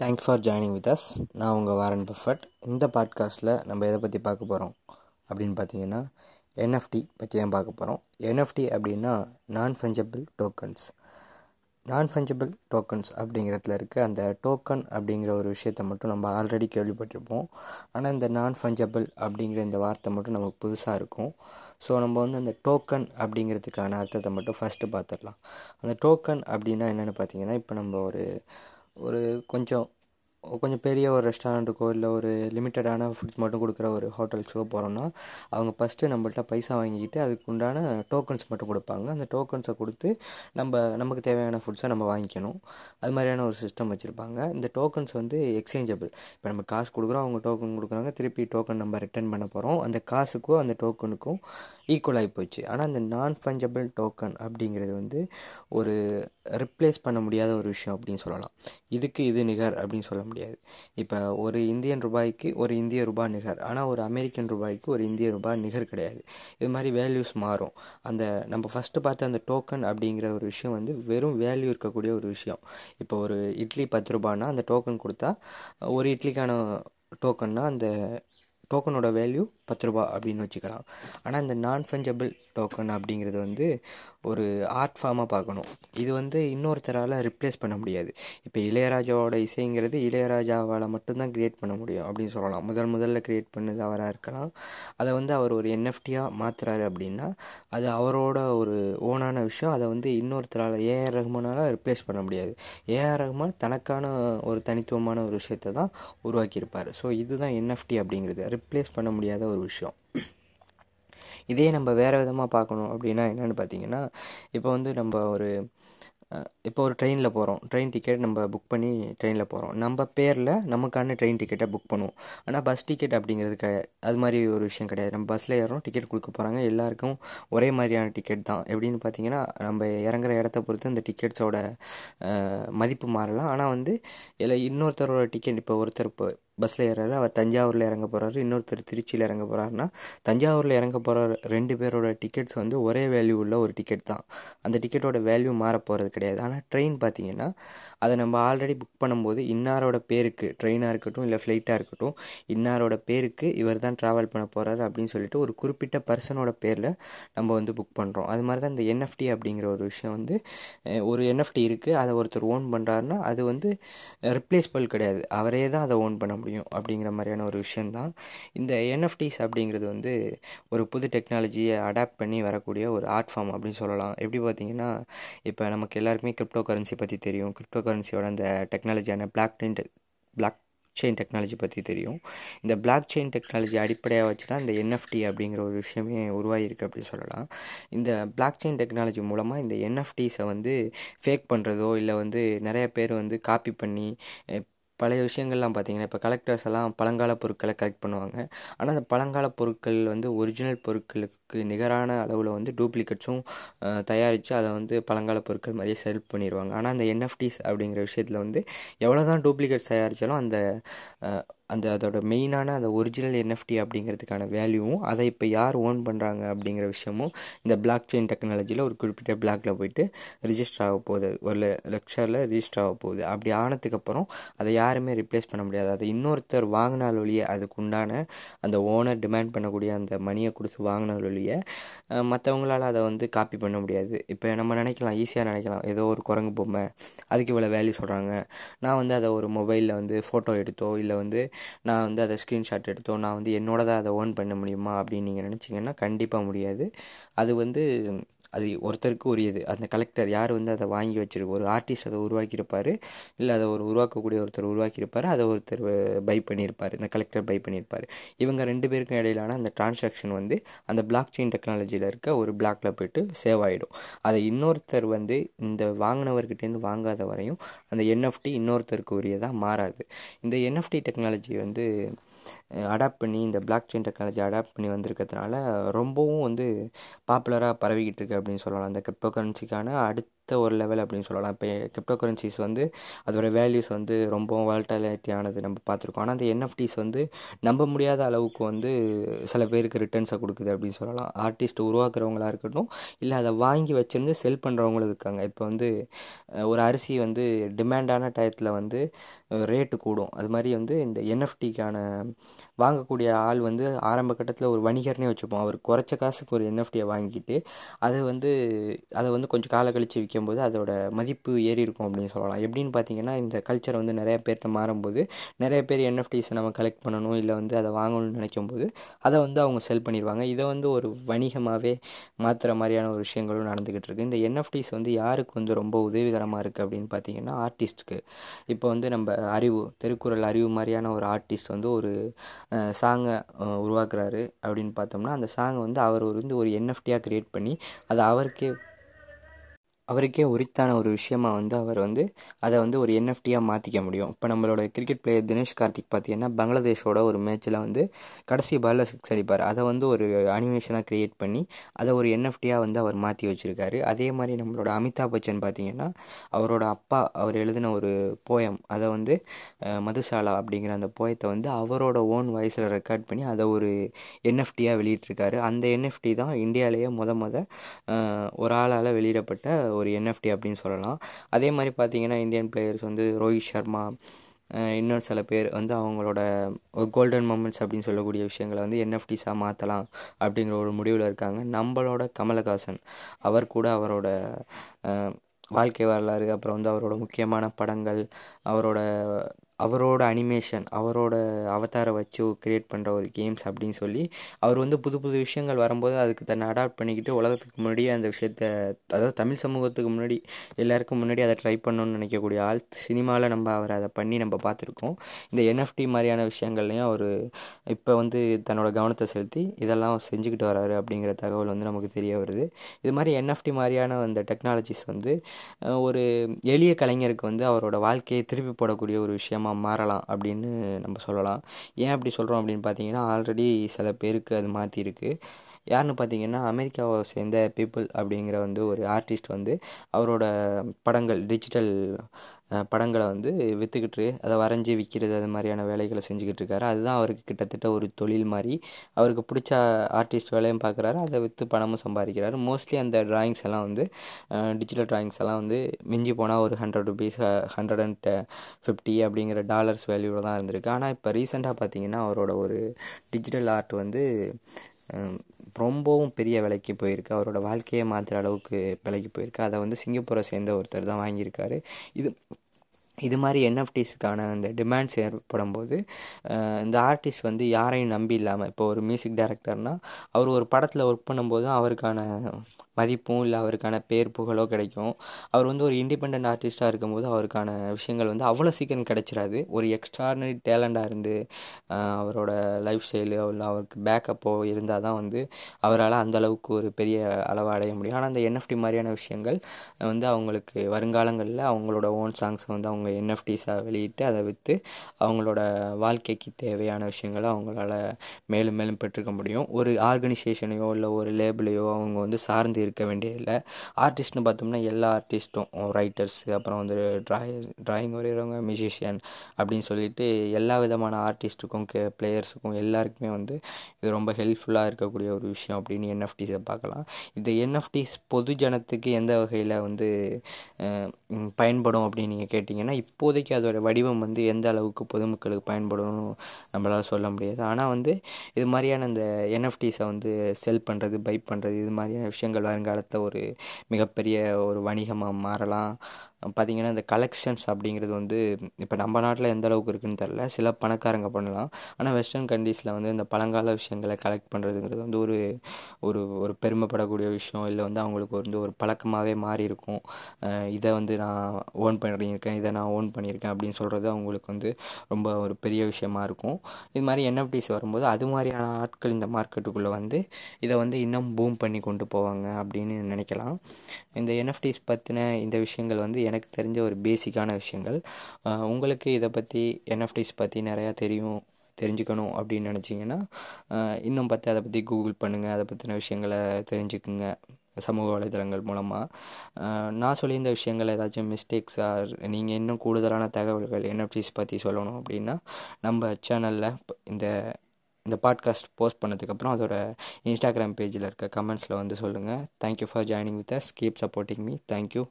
Thanks for joining with us நான் உங்கள் Warren Buffett. இந்த பாட்காஸ்ட்டில் நம்ம எதை பற்றி பார்க்க போகிறோம் அப்படின்னு பார்த்தீங்கன்னா என்எஃப்டி பற்றி தான் பார்க்க போகிறோம் என்எஃப்டி அப்படின்னா non fungible tokens non fungible tokens அப்படிங்கிறதுல இருக்க அந்த டோக்கன் அப்படிங்கிற ஒரு விஷயத்தை மட்டும் நம்ம ஆல்ரெடி கேள்விப்பட்டிருப்போம். ஆனால் இந்த நான் ஃபஞ்சபிள் அப்படிங்கிற இந்த வார்த்தை மட்டும் நமக்கு புதுசாக இருக்கும். ஸோ நம்ம வந்து அந்த டோக்கன் அப்படிங்கிறதுக்கான அர்த்தத்தை மட்டும் ஃபஸ்ட்டு பார்த்துடலாம். அந்த டோக்கன் அப்படின்னா என்னென்னு பார்த்தீங்கன்னா இப்போ நம்ம ஒரு ஒரு கொஞ்சம் கொஞ்சம் பெரிய ஒரு ரெஸ்டாரண்ட்டுக்கோ இல்லை ஒரு லிமிட்டடான ஃபுட்ஸ் மட்டும் கொடுக்குற ஒரு ஹோட்டல்ஸ்க்கோ போகிறோன்னா அவங்க ஃபஸ்ட்டு நம்மள்ட்ட பைசா வாங்கிக்கிட்டு அதுக்கு உண்டான டோக்கன்ஸ் மட்டும் கொடுப்பாங்க. அந்த டோக்கன்ஸை கொடுத்து நம்ம நமக்கு தேவையான ஃபுட்ஸை நம்ம வாங்கிக்கணும். அது மாதிரியான ஒரு சிஸ்டம் வச்சுருப்பாங்க. இந்த டோக்கன்ஸ் வந்து எக்ஸ்சேஞ்சபிள் இப்போ நம்ம காசு கொடுக்குறோம் அவங்க டோக்கன் கொடுக்குறாங்க திருப்பி டோக்கன் நம்ம ரிட்டர்ன் பண்ண போகிறோம் அந்த காசுக்கும் அந்த டோக்கனுக்கும் ஈக்குவல் ஆகி போச்சு. ஆனால் அந்த நான் ஃபஞ்சபிள் டோக்கன் அப்படிங்கிறது வந்து ஒரு ரிப்ளேஸ் பண்ண முடியாத ஒரு விஷயம் அப்படின்னு சொல்லலாம். இதுக்கு இது நிகர் அப்படின்னு சொல்ல முடியாது. இப்போ ஒரு இந்தியன் ரூபாய்க்கு ஒரு இந்திய ரூபாய் நிகர். ஆனால் ஒரு அமெரிக்கன் ரூபாய்க்கு ஒரு இந்திய ரூபாய் நிகர் கிடையாது. இது மாதிரி வேல்யூஸ் மாறும். அந்த நம்ம ஃபஸ்ட்டு பார்த்த அந்த டோக்கன் அப்படிங்கிற ஒரு விஷயம் வந்து வெறும் வேல்யூ இருக்கக்கூடிய ஒரு விஷயம். இப்போ ஒரு இட்லி பத்து ரூபான்னா அந்த டோக்கன் கொடுத்தா ஒரு இட்லிக்கான டோக்கன்னா அந்த டோக்கனோட வேல்யூ பத்து ரூபா அப்படின்னு வச்சுக்கலாம். ஆனால் இந்த நான் ஃபஞ்சபிள் டோக்கன் அப்படிங்கிறது வந்து ஒரு ஆர்ட் ஃபார்மாக பார்க்கணும். இது வந்து இன்னொருத்தரால் ரிப்ளேஸ் பண்ண முடியாது. இப்போ இளையராஜாவோட இசைங்கிறது இளையராஜாவால் மட்டும்தான் க்ரியேட் பண்ண முடியும் அப்படின்னு சொல்லலாம். முதல் முதல்ல க்ரியேட் பண்ணது அவராக இருக்கலாம். அதை வந்து அவர் ஒரு என்எஃப்டியாக மாற்றுறாரு அப்படின்னா அது அவரோட ஒரு ஓனான விஷயம். அதை வந்து இன்னொருத்தரால் ஏஆர் ரஹ்மானால் ரிப்ளேஸ் பண்ண முடியாது. ஏஆர் ரஹ்மான் தனக்கான ஒரு தனித்துவமான ஒரு விஷயத்தை தான் உருவாக்கியிருப்பார். ஸோ இதுதான் என்எஃப்டி அப்படிங்கிறது. ரிப்ளேஸ் பண்ண முடியாத ஒரு விஷயம். இதே நம்ம வேறு விதமாக பார்க்கணும் அப்படின்னா என்னென்னு பார்த்தீங்கன்னா இப்போ வந்து நம்ம ஒரு இப்போ ஒரு ட்ரெயினில் போகிறோம் ட்ரெயின் டிக்கெட் நம்ம புக் பண்ணி ட்ரெயினில் போகிறோம் நம்ம பேரில் நமக்கான ட்ரெயின் டிக்கெட்டை புக் பண்ணுவோம். ஆனால் பஸ் டிக்கெட் அப்படிங்கிறது க அது மாதிரி ஒரு விஷயம் கிடையாது. நம்ம பஸ்ஸில் ஏறோம் டிக்கெட் கொடுக்க போகிறாங்க எல்லாருக்கும் ஒரே மாதிரியான டிக்கெட் தான். எப்படின்னு பார்த்தீங்கன்னா நம்ம இறங்குற இடத்த பொறுத்து அந்த டிக்கெட்ஸோட மதிப்பு மாறலாம். ஆனால் வந்து இல்லை இன்னொருத்தரோட டிக்கெட் இப்போ ஒருத்தர் இப்போ பஸ்ஸில் ஏறாரு. அவர் தஞ்சாவூரில் இறங்க போகிறாரு இன்னொருத்தர் திருச்சியில் இறங்க போகிறாருன்னா தஞ்சாவூரில் இறங்க போகிற ரெண்டு பேரோட டிக்கெட்ஸ் வந்து ஒரே வேல்யூ உள்ள ஒரு டிக்கெட் தான். அந்த டிக்கெட்டோட வேல்யூ மாற போகிறது கிடையாது. ஆனால் ட்ரெயின் பார்த்திங்கன்னா அதை நம்ம ஆல்ரெடி புக் பண்ணும்போது இன்னாரோட பேருக்கு ட்ரெயினாக இருக்கட்டும் இல்லை ஃப்ளைட்டாக இருக்கட்டும் இன்னாரோட பேருக்கு இவர் தான் ட்ராவல் பண்ண போகிறாரு அப்படின்னு சொல்லிட்டு ஒரு குறிப்பிட்ட பர்சனோட பேரில் நம்ம வந்து புக் பண்ணுறோம் அது மாதிரி தான் இந்த என்எஃப்டி அப்படிங்கிற ஒரு விஷயம் வந்து ஒரு என்எஃப்டி இருக்குது அதை ஒருத்தர் ஓன் பண்ணுறாருன்னா அது வந்து ரிப்ளேஸ்பிள் கிடையாது. அவரே தான் அதை ஓன் பண்ண முடியும். முடியும் அப்படிங்கிற மாதிரியான ஒரு விஷயந்தான் இந்த என்எஃப்டிஸ் அப்படிங்கிறது வந்து ஒரு புது டெக்னாலஜியை அடாப்ட் பண்ணி வரக்கூடிய ஒரு ஆர்ட் ஃபார்ம் அப்படின்னு சொல்லலாம். எப்படி பார்த்தீங்கன்னா இப்போ நமக்கு எல்லாருக்குமே கிரிப்டோ கரன்சி பற்றி தெரியும். கிரிப்டோ கரன்சியோட அந்த டெக்னாலஜியான பிளாக் பிளாக் செயின் டெக்னாலஜி பற்றி தெரியும். இந்த பிளாக் செயின் டெக்னாலஜி அடிப்படையாக வச்சு தான் இந்த என்எஃப்டி அப்படிங்கிற ஒரு விஷயமே உருவாகியிருக்கு அப்படின்னு சொல்லலாம். இந்த பிளாக் செயின் டெக்னாலஜி மூலமாக இந்த என்எஃப்டிஸை வந்து ஃபேக் பண்ணுறதோ இல்லை வந்து நிறைய பேர் வந்து காப்பி பண்ணி பழைய விஷயங்கள்லாம் பார்த்திங்கன்னா இப்போ கலெக்டர்ஸ் எல்லாம் பழங்கால பொருட்களை கலெக்ட் பண்ணுவாங்க. ஆனால் அந்த பழங்கால பொருட்கள் வந்து ஒரிஜினல் பொருட்களுக்கு நிகரான அளவில் வந்து டூப்ளிகேட்ஸும் தயாரித்து அதை வந்து பழங்கால பொருட்கள் மாதிரியே செல் பண்ணிடுவாங்க ஆனால் அந்த என்எஃப்டிஸ் அப்படிங்கிற விஷயத்தில் வந்து எவ்வளோ தான் டூப்ளிகேட்ஸ் தயாரித்தாலும் அந்த அந்த அதோட மெயினான அந்த ஒரிஜினல் என்எஃப்டி அப்படிங்கிறதுக்கான வேல்யூவும் அதை இப்போ யார் ஓன் பண்ணுறாங்க அப்படிங்கிற விஷயமும் இந்த பிளாக் செயின் டெக்னாலஜியில் ஒரு குறிப்பிட்ட பிளாக்ல போயிட்டு ரிஜிஸ்டர் ஆக போகுது. ஒரு லெக்சரில் ரிஜிஸ்டர் ஆக போகுது. அப்படி ஆனதுக்கப்புறம் அதை யாருமே ரிப்ளேஸ் பண்ண முடியாது. அதை இன்னொருத்தர் வாங்கினால் ஒழிய அதுக்கு உண்டான அந்த ஓனர் டிமாண்ட் பண்ணக்கூடிய அந்த மணியை கொடுத்து வாங்கினால் ஒழிய மற்றவங்களால் அதை வந்து காப்பி பண்ண முடியாது. இப்போ நம்ம நினைக்கலாம் ஈஸியாக நினைக்கலாம். ஏதோ ஒரு குரங்கு பொம்மை அதுக்கு இவ்வளோ வேல்யூ சொல்கிறாங்க நான் வந்து அதை ஒரு மொபைலில் வந்து ஃபோட்டோ எடுத்தோ இல்லை வந்து நான் வந்து அதை ஸ்க்ரீன்ஷாட் எடுத்தோ நான் வந்து என்னோட தான் அதை ஓன் பண்ண முடியுமா அப்படின்னு நீங்கள் நினச்சிங்கன்னா கண்டிப்பாக முடியாது. அது வந்து அது ஒருத்தருக்கு உரியது. அந்த கலெக்டர் யார் வந்து அதை வாங்கி வச்சிருக்கு ஒரு ஆர்டிஸ்ட் அதை உருவாக்கியிருப்பார் இல்லை அதை ஒரு உருவாக்கக்கூடிய ஒருத்தர் உருவாக்கியிருப்பார் அதை ஒருத்தர் பை பண்ணியிருப்பார் இந்த கலெக்டர் பை பண்ணியிருப்பார். இவங்க ரெண்டு பேருக்கும் இடையிலான அந்த டிரான்சாக்ஷன் வந்து அந்த பிளாக் செயின் டெக்னாலஜியில் இருக்க ஒரு பிளாக்ல போய்ட்டு சேவ் ஆகிடும் அதை இன்னொருத்தர் வந்து இந்த வாங்கினவர்கிட்டேருந்து வாங்காத வரையும் அந்த என்எஃப்டி இன்னொருத்தருக்கு உரியதாக மாறாது. இந்த என்எஃப்டி டெக்னாலஜி வந்து அடாப்ட் பண்ணி இந்த பிளாக் செயின் டெக்னாலஜி அடாப்ட் பண்ணி வந்திருக்கிறதுனால ரொம்பவும் வந்து பாப்புலராக பரவிக்கிட்டு இருக்க அப்படின்னு சொல்லலாம். அந்த கிரிப்டோ கரன்சிக்கான அடுத்த அடுத்த ஒரு லெவல் அப்படின்னு சொல்லலாம். இப்போ கிரிப்டோ கரன்சிஸ் வந்து அதோட வேல்யூஸ் வந்து ரொம்ப வால்டாலிட்டியானது நம்ம பார்த்துருக்கோம். ஆனால் அந்த என்எஃப்டிஸ் வந்து நம்ப முடியாத அளவுக்கு வந்து சில பேருக்கு ரிட்டர்ன்ஸை கொடுக்குது அப்படின்னு சொல்லலாம். ஆர்டிஸ்ட் உருவாக்குறவங்களா இருக்கட்டும் இல்லை அதை வாங்கி வச்சுருந்து செல் பண்ணுறவங்களும் இருக்காங்க. இப்போ வந்து ஒரு அரிசி வந்து டிமாண்டான டயத்தில் வந்து ரேட்டு கூடும். அது மாதிரி வந்து இந்த என்எஃப்டிக்கான வாங்கக்கூடிய ஆள் வந்து ஆரம்ப கட்டத்தில் ஒரு வணிகர்னே வச்சுப்போம். அவர் குறைச்ச காசுக்கு ஒரு என்எஃப்டியை வாங்கிட்டு அதை வந்து அதை வந்து கொஞ்சம் கால கழித்து வைக்கும்போது அதோட மதிப்பு ஏறி இருக்கும் அப்படின்னு சொல்லலாம். எப்படின்னு பார்த்தீங்கன்னா இந்த கல்ச்சர் வந்து நிறைய பேர்கிட்ட மாறும்போது நிறைய பேர் என்எஃப்டிஸை நம்ம கலெக்ட் பண்ணணும் இல்லை வந்து அதை வாங்கணும்னு நினைக்கும் போது அதை வந்து அவங்க செல் பண்ணிடுவாங்க. இதை வந்து ஒரு வணிகமாகவே மாற்றுற மாதிரியான ஒரு விஷயங்களும் நடந்துக்கிட்டு இருக்குது இந்த என்எஃப்டிஸ் வந்து யாருக்கு வந்து ரொம்ப உதவிகரமாக இருக்குது அப்படின்னு பார்த்தீங்கன்னா ஆர்டிஸ்ட்டுக்கு இப்போ வந்து நம்ம அறிவு திருக்குறள் அறிவு மாதிரியான ஒரு ஆர்டிஸ்ட் வந்து ஒரு சாங்கை உருவாக்குறாரு அப்படின்னு பார்த்தோம்னா அந்த சாங்கை வந்து அவர் வந்து ஒரு என்எஃப்டியாக க்ரியேட் பண்ணி அதை அவருக்கே அவருக்கே உரித்தான ஒரு விஷயமாக வந்து அவர் வந்து அதை வந்து ஒரு என்எஃப்டியாக மாற்றிக்க முடியும். இப்போ நம்மளோட கிரிக்கெட் பிளேயர் தினேஷ் கார்த்திக் பார்த்தீங்கன்னா பங்களாதேஷோட ஒரு மேட்ச்சில் வந்து கடைசி பாலில் சிக்ஸ் அடிப்பார். அதை வந்து ஒரு அனிமேஷனாக க்ரியேட் பண்ணி அதை ஒரு என்எஃப்டியாக வந்து அவர் மாற்றி வச்சுருக்காரு. அதே மாதிரி நம்மளோட அமிதாப் பச்சன் பார்த்திங்கன்னா அவரோட அப்பா அவர் எழுதின ஒரு போயம் அதை வந்து மதுசாலா அப்படிங்கிற அந்த போயத்தை வந்து அவரோட ஓன் வாய்ஸில் ரெக்கார்ட் பண்ணி அதை ஒரு என்எஃப்டியாக வெளியிட்டிருக்காரு. அந்த என்எஃப்டி தான் இந்தியாவிலேயே முத முத ஒரு ஆளால் வெளியிடப்பட்ட ஒரு என்எஃப்டி அப்படின்னு சொல்லலாம். அதே மாதிரி பார்த்தீங்கன்னா இந்தியன் பிளேயர்ஸ் வந்து ரோஹித் சர்மா இன்னொரு இன்னும் சில பேர் வந்து அவங்களோட ஒரு கோல்டன் மூமெண்ட்ஸ் அப்படின்னு சொல்லக்கூடிய விஷயங்களை வந்து என்எஃப்டிஸாக மாற்றலாம் அப்படிங்கிற ஒரு முடிவில் இருக்காங்க. நம்மளோட கமலஹாசன் அவர் கூட அவரோட வாழ்க்கை வரலாறு அப்புறம் வந்து அவரோட முக்கியமான படங்கள் அவரோட அவரோட அனிமேஷன் அவரோட அவதாரை வச்சு க்ரியேட் பண்ணுற ஒரு கேம்ஸ் அப்படின்னு சொல்லி அவர் வந்து புது புது விஷயங்கள் வரும்போது அதுக்கு தன்னை அடாப்ட் பண்ணிக்கிட்டு உலகத்துக்கு முன்னாடி அந்த விஷயத்த அதாவது தமிழ் சமூகத்துக்கு முன்னாடி எல்லாருக்கும் முன்னாடி அதை ட்ரை பண்ணணும்னு நினைக்கக்கூடிய ஆள் சினிமாவில் நம்ம அவரை அதை பண்ணி நம்ம பார்த்துருக்கோம். இந்த என்எஃப்டி மாதிரியான விஷயங்கள்லையும் அவர் இப்போ வந்து தன்னோட கவனத்தை செலுத்தி இதெல்லாம் செஞ்சுக்கிட்டு வராரு அப்படிங்கிற தகவல் வந்து நமக்கு தெரிய வருது. இது மாதிரி என்எஃப்டி மாதிரியான அந்த டெக்னாலஜிஸ் வந்து ஒரு எளிய கலைஞருக்கு வந்து அவரோட வாழ்க்கையை திருப்பி போடக்கூடிய ஒரு விஷயமா மாறலாம் அப்படின்னு நம்ம சொல்லலாம். ஏன் அப்படி சொல்கிறோம் அப்படின்னு பார்த்தீங்கன்னா ஆல்ரெடி சில பேருக்கு அது மாற்றிருக்கு யாருன்னு பார்த்தீங்கன்னா அமெரிக்காவை சேர்ந்த பீப்புள் அப்படிங்கிற வந்து ஒரு ஆர்டிஸ்ட் வந்து அவரோட படங்கள் டிஜிட்டல் படங்களை வந்து விற்றுக்கிட்டு அதை வரைஞ்சி விற்கிறது அது மாதிரியான வேலைகளை செஞ்சுக்கிட்டு இருக்காரு. அதுதான் அவருக்கு கிட்டத்தட்ட ஒரு தொழில் மாதிரி. அவருக்கு பிடிச்ச ஆர்டிஸ்ட் வேலையும் பார்க்குறாரு. அதை விற்று பணமும் சம்பாதிக்கிறாரு. மோஸ்ட்லி அந்த டிராயிங்ஸ் எல்லாம் வந்து டிஜிட்டல் டிராயிங்ஸ் எல்லாம் வந்து மிஞ்சி போனால் ஒரு hundred rupees hundred and fifty அப்படிங்கிற டாலர்ஸ் வேல்யூவில் தான் இருந்திருக்கு. ஆனால் இப்போ ரீசெண்டாக பார்த்தீங்கன்னா அவரோட ஒரு டிஜிட்டல் ஆர்ட் வந்து ரொம்பவும் பெரிய விலைக்கு போயிருக்கு. அவரோட வாழ்க்கையை மாற்றுற அளவுக்கு விலைக்கு போயிருக்கு. அதை வந்து சிங்கப்பூரை சேர்ந்த ஒருத்தர் தான் வாங்கியிருக்காரு. இது இது மாதிரி என்எஃப்டிஸ்க்கான அந்த டிமாண்ட்ஸ் ஏற்படும் போது இந்த ஆர்டிஸ்ட் வந்து யாரையும் நம்பி இல்லாமல் இப்போ ஒரு மியூசிக் டைரக்டர்னால் அவர் ஒரு படத்தில் ஒர்க் பண்ணும்போது அவருக்கான மதிப்பும் இல்லை அவருக்கான பேர் புகழோ கிடைக்கும். அவர் வந்து ஒரு இண்டிபெண்ட் ஆர்டிஸ்ட்டாக இருக்கும்போது அவருக்கான விஷயங்கள் வந்து அவ்வளோ சீக்கிரம் கிடைச்சிடாது ஒரு எக்ஸ்ட்ரானரி டேலண்டாக இருந்து அவரோட லைஃப் ஸ்டைலு இல்லை அவருக்கு பேக்கப்போ இருந்தால் தான் வந்து அவரால் அந்த அளவுக்கு ஒரு பெரிய அளவை அடைய முடியும். ஆனால் அந்த என்எஃப்டி மாதிரியான விஷயங்கள் வந்து அவங்களுக்கு வருங்காலங்களில் அவங்களோட ஓன் சாங்ஸை வந்து அவங்க என்எஃப்டிஸாக வெளியிட்டு அதை விற்று அவங்களோட வாழ்க்கைக்கு தேவையான விஷயங்களை அவங்களால மேலும் மேலும் பெற்றுக்க முடியும். ஒரு ஆர்கனைசேஷனையோ இல்லை ஒரு லேபிளையோ அவங்க வந்து சார்ந்து இருக்க வேண்டியதில்லை. ஆர்டிஸ்ட்னு பார்த்தோம்னா எல்லா ஆர்டிஸ்ட்டும் ரைட்டர்ஸு அப்புறம் வந்து ட்ராய் ட்ராயிங் வரைகிறவங்க மியூசிஷியன் அப்படின்னு சொல்லிட்டு எல்லா விதமான ஆர்டிஸ்ட்டுக்கும் கே பிளேயர்ஸுக்கும் எல்லாருக்குமே வந்து இது ரொம்ப ஹெல்ப்ஃபுல்லாக இருக்கக்கூடிய ஒரு விஷயம் அப்படின்னு என்எஃப்டிஸை பார்க்கலாம். இந்த என்எஃப்டிஸ் பொது ஜனத்துக்கு எந்த வகையில் வந்து பயன்படும் அப்படின்னு நீங்கள் கேட்டிங்கன்னா இப்போதைக்கு அதோடய வடிவம் வந்து எந்த அளவுக்கு பொதுமக்களுக்கு பயன்படும் நம்மளால் சொல்ல முடியாது. ஆனால் வந்து இது மாதிரியான இந்த என்எஃப்டிஸை வந்து செல் பண்ணுறது பை பண்ணுறது இது மாதிரியான விஷயங்கள் வருங்காலத்தில் ஒரு மிகப்பெரிய ஒரு வணிகமாக மாறலாம். பார்த்திங்கன்னா இந்த கலெக்ஷன்ஸ் அப்படிங்கிறது வந்து இப்போ நம்ம நாட்டில் எந்த அளவுக்கு இருக்குன்னு தெரில சில பணக்காரங்க பண்ணலாம். ஆனால் வெஸ்டர்ன் கண்ட்ரீஸில் வந்து இந்த பழங்கால விஷயங்களை கலெக்ட் பண்ணுறதுங்கிறது வந்து ஒரு ஒரு ஒரு பெருமைப்படக்கூடிய விஷயம். இல்லை வந்து அவங்களுக்கு வந்து ஒரு பழக்கமாகவே மாறி இருக்கும் இதை வந்து நான் ஓன் பண்ணியிருக்கேன் இதை நான் ஓன் பண்ணியிருக்கேன் அப்படின்னு சொல்கிறது அவங்களுக்கு வந்து ரொம்ப ஒரு பெரிய விஷயமா இருக்கும். இது மாதிரி என்எஃப்டிஸ் வரும்போது அது மாதிரியான ஆட்கள் இந்த மார்க்கெட்டுக்குள்ளே வந்து இதை வந்து இன்னும் பூம் பண்ணி கொண்டு போவாங்க அப்படின்னு நினைக்கலாம். இந்த என்எஃப்டிஸ் பற்றின இந்த விஷயங்கள் வந்து எனக்கு தெரிஞ்ச ஒரு பேசிக்கான விஷயங்கள். உங்களுக்கு இதை பற்றி என்எஃப்டிஸ் பற்றி நிறையா தெரியும் தெரிஞ்சுக்கணும் அப்படின்னு நினச்சிங்கன்னா இன்னும் பார்த்து அதை பற்றி கூகுள் பண்ணுங்கள் அதை பற்றின விஷயங்களை தெரிஞ்சுக்குங்க. சமூக வலைதளங்கள் மூலமாக நான் சொல்லியிருந்த விஷயங்கள் ஏதாச்சும் மிஸ்டேக்ஸ் ஆர் நீங்கள் இன்னும் கூடுதலான தகவல்கள் என்எஃப்டிஸ் பற்றி சொல்லணும் அப்படின்னா நம்ம சேனலில் இந்த இந்த பாட்காஸ்ட் போஸ்ட் பண்ணதுக்கப்புறம் அதோட இன்ஸ்டாகிராம் பேஜில் இருக்க கமெண்ட்ஸில் வந்து சொல்லுங்கள் thank you for joining with us keep supporting me thank you